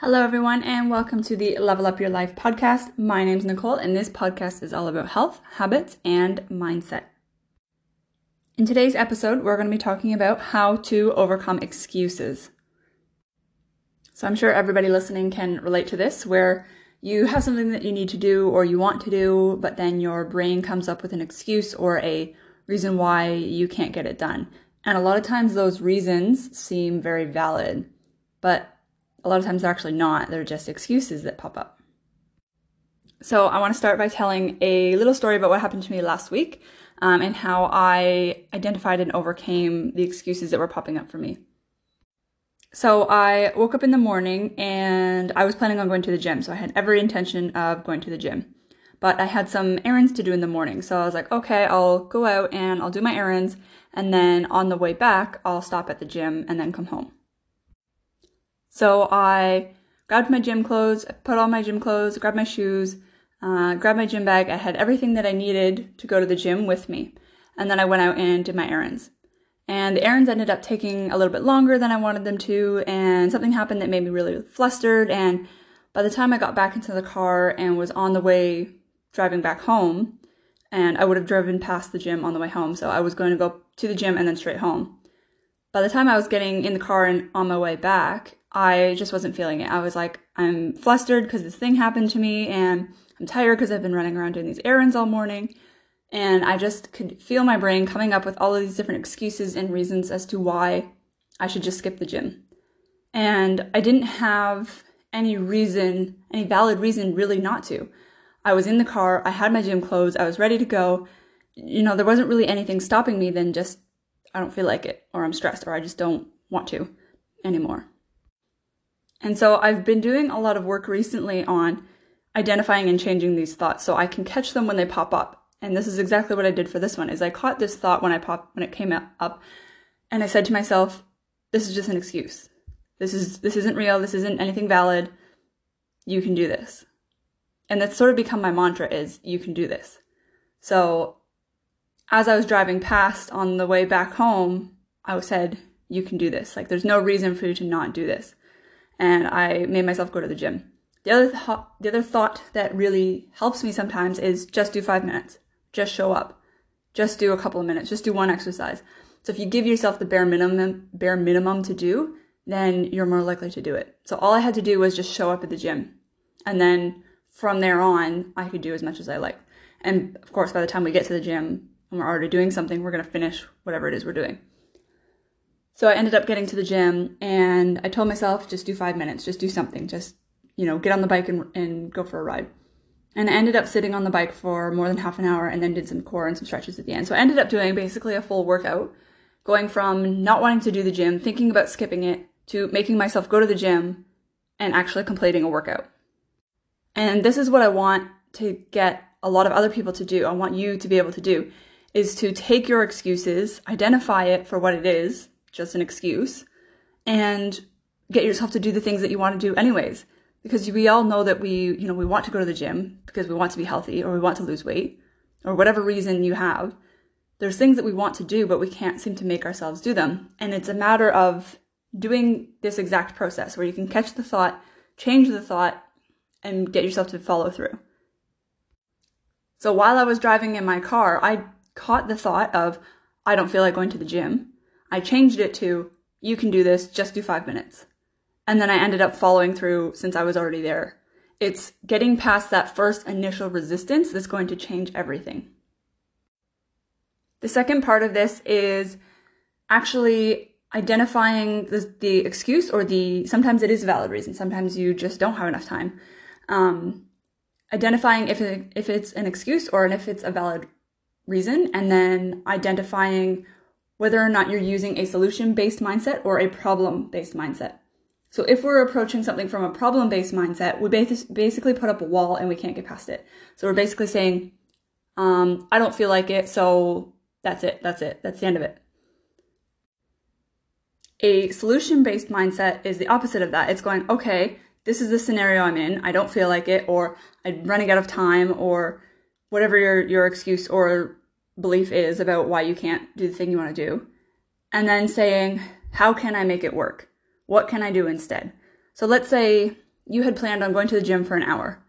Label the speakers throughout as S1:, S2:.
S1: Hello, everyone, and welcome to the Level Up Your Life podcast. My name's Nicole, and this podcast is all about health, habits, and mindset. In today's episode, we're going to be talking about how to overcome excuses. So, I'm sure everybody listening can relate to this, where you have something that you need to do or you want to do, but then your brain comes up with an excuse or a reason why you can't get it done. And a lot of times, those reasons seem very valid, but a lot of times they're actually not, they're just excuses that pop up. So, I want to start by telling a little story about what happened to me last week um, and how I identified and overcame the excuses that were popping up for me. So, I woke up in the morning and I was planning on going to the gym. So, I had every intention of going to the gym. But I had some errands to do in the morning. So, I was like, okay, I'll go out and I'll do my errands. And then on the way back, I'll stop at the gym and then come home. So I grabbed my gym clothes, put on my gym clothes, grabbed my shoes, uh, grabbed my gym bag. I had everything that I needed to go to the gym with me. And then I went out and did my errands. And the errands ended up taking a little bit longer than I wanted them to, and something happened that made me really flustered. And by the time I got back into the car and was on the way driving back home, and I would have driven past the gym on the way home, so I was going to go to the gym and then straight home. By the time I was getting in the car and on my way back, I just wasn't feeling it. I was like, I'm flustered because this thing happened to me and I'm tired because I've been running around doing these errands all morning. And I just could feel my brain coming up with all of these different excuses and reasons as to why I should just skip the gym. And I didn't have any reason, any valid reason really not to. I was in the car, I had my gym clothes, I was ready to go. You know, there wasn't really anything stopping me than just, I don't feel like it, or I'm stressed, or I just don't want to anymore. And so I've been doing a lot of work recently on identifying and changing these thoughts so I can catch them when they pop up. And this is exactly what I did for this one is I caught this thought when I pop when it came up and I said to myself, this is just an excuse. This is this isn't real, this isn't anything valid. You can do this. And that's sort of become my mantra is you can do this. So as I was driving past on the way back home, I said, you can do this. Like there's no reason for you to not do this and I made myself go to the gym. The other th- the other thought that really helps me sometimes is just do 5 minutes. Just show up. Just do a couple of minutes. Just do one exercise. So if you give yourself the bare minimum bare minimum to do, then you're more likely to do it. So all I had to do was just show up at the gym. And then from there on, I could do as much as I like. And of course, by the time we get to the gym and we're already doing something, we're to finish whatever it is we're doing. So I ended up getting to the gym and I told myself, just do five minutes, just do something, just, you know, get on the bike and, and go for a ride. And I ended up sitting on the bike for more than half an hour and then did some core and some stretches at the end. So I ended up doing basically a full workout, going from not wanting to do the gym, thinking about skipping it, to making myself go to the gym and actually completing a workout. And this is what I want to get a lot of other people to do. I want you to be able to do is to take your excuses, identify it for what it is, just an excuse, and get yourself to do the things that you want to do anyways. Because we all know that we, you know, we want to go to the gym because we want to be healthy or we want to lose weight or whatever reason you have. There's things that we want to do, but we can't seem to make ourselves do them. And it's a matter of doing this exact process where you can catch the thought, change the thought, and get yourself to follow through. So while I was driving in my car, I caught the thought of, I don't feel like going to the gym. I changed it to, you can do this, just do five minutes. And then I ended up following through since I was already there. It's getting past that first initial resistance that's going to change everything. The second part of this is actually identifying the, the excuse or the, sometimes it is a valid reason, sometimes you just don't have enough time. Um, identifying if, it, if it's an excuse or if it's a valid reason, and then identifying whether or not you're using a solution based mindset or a problem based mindset. So if we're approaching something from a problem based mindset, we basically put up a wall and we can't get past it. So we're basically saying, um, I don't feel like it, so that's it, that's it, that's the end of it. A solution based mindset is the opposite of that. It's going, okay, this is the scenario I'm in, I don't feel like it, or I'm running out of time, or whatever your, your excuse or belief is about why you can't do the thing you want to do, and then saying, how can I make it work? What can I do instead? So let's say you had planned on going to the gym for an hour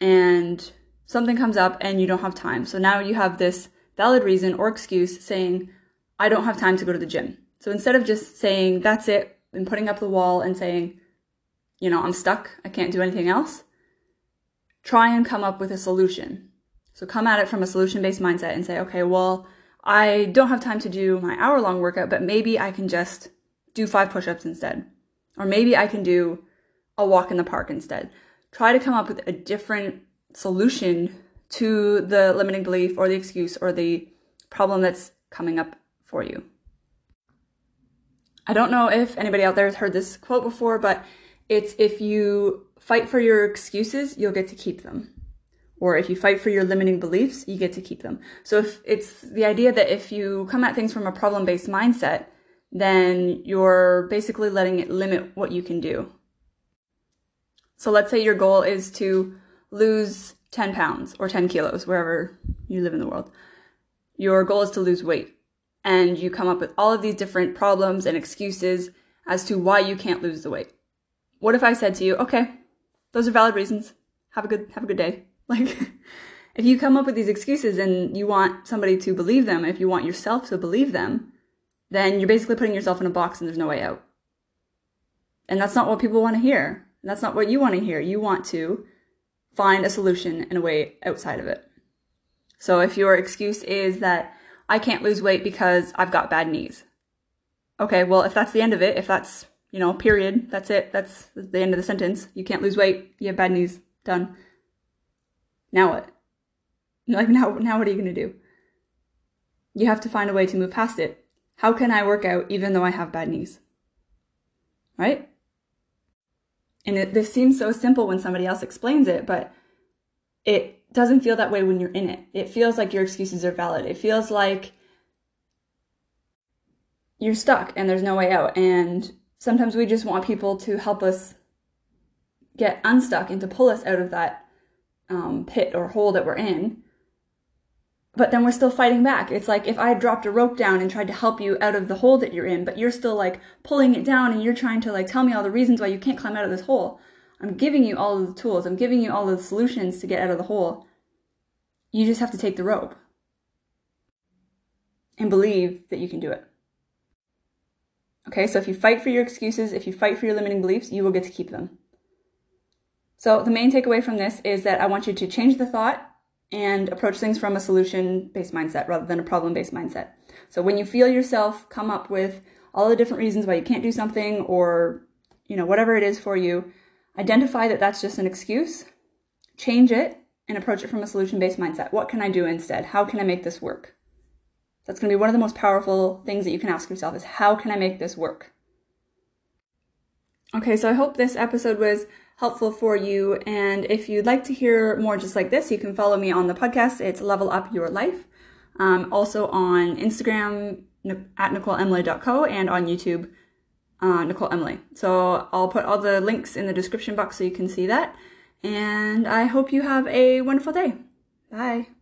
S1: and something comes up and you don't have time. So now you have this valid reason or excuse saying, I don't have time to go to the gym. So instead of just saying, that's it, and putting up the wall and saying, you know, I'm stuck, I can't do anything else, try and come up with a solution. So come at it from a solution based mindset and say, okay, well, I don't have time to do my hour long workout, but maybe I can just do five push ups instead. Or maybe I can do a walk in the park instead. Try to come up with a different solution to the limiting belief or the excuse or the problem that's coming up for you. I don't know if anybody out there has heard this quote before, but it's if you fight for your excuses, you'll get to keep them. Or if you fight for your limiting beliefs, you get to keep them. So if it's the idea that if you come at things from a problem based mindset, then you're basically letting it limit what you can do. So let's say your goal is to lose 10 pounds or 10 kilos, wherever you live in the world. Your goal is to lose weight. And you come up with all of these different problems and excuses as to why you can't lose the weight. What if I said to you, okay, those are valid reasons. Have a good, have a good day. Like, if you come up with these excuses and you want somebody to believe them, if you want yourself to believe them, then you're basically putting yourself in a box and there's no way out. And that's not what people want to hear. That's not what you want to hear. You want to find a solution and a way outside of it. So if your excuse is that I can't lose weight because I've got bad knees. Okay, well, if that's the end of it, if that's, you know, period, that's it, that's the end of the sentence. You can't lose weight, you have bad knees, done. Now what? Like, now, now what are you going to do? You have to find a way to move past it. How can I work out even though I have bad knees? Right? And it, this seems so simple when somebody else explains it, but it doesn't feel that way when you're in it. It feels like your excuses are valid. It feels like you're stuck and there's no way out. And sometimes we just want people to help us get unstuck and to pull us out of that um, pit or hole that we're in. But then we're still fighting back. It's like if I dropped a rope down and tried to help you out of the hole that you're in, but you're still like pulling it down and you're trying to like tell me all the reasons why you can't climb out of this hole. I'm giving you all of the tools. I'm giving you all the solutions to get out of the hole. You just have to take the rope and believe that you can do it. Okay, so if you fight for your excuses, if you fight for your limiting beliefs, you will get to keep them. So the main takeaway from this is that I want you to change the thought and approach things from a solution based mindset rather than a problem based mindset. So when you feel yourself come up with all the different reasons why you can't do something or you know whatever it is for you, identify that that's just an excuse, change it and approach it from a solution based mindset. What can I do instead? How can I make this work? That's going to be one of the most powerful things that you can ask yourself is how can I make this work? Okay, so I hope this episode was helpful for you. And if you'd like to hear more just like this, you can follow me on the podcast. It's Level Up Your Life. Um, also on Instagram at NicoleEmily.co and on YouTube, uh, Nicole Emily. So I'll put all the links in the description box so you can see that. And I hope you have a wonderful day. Bye.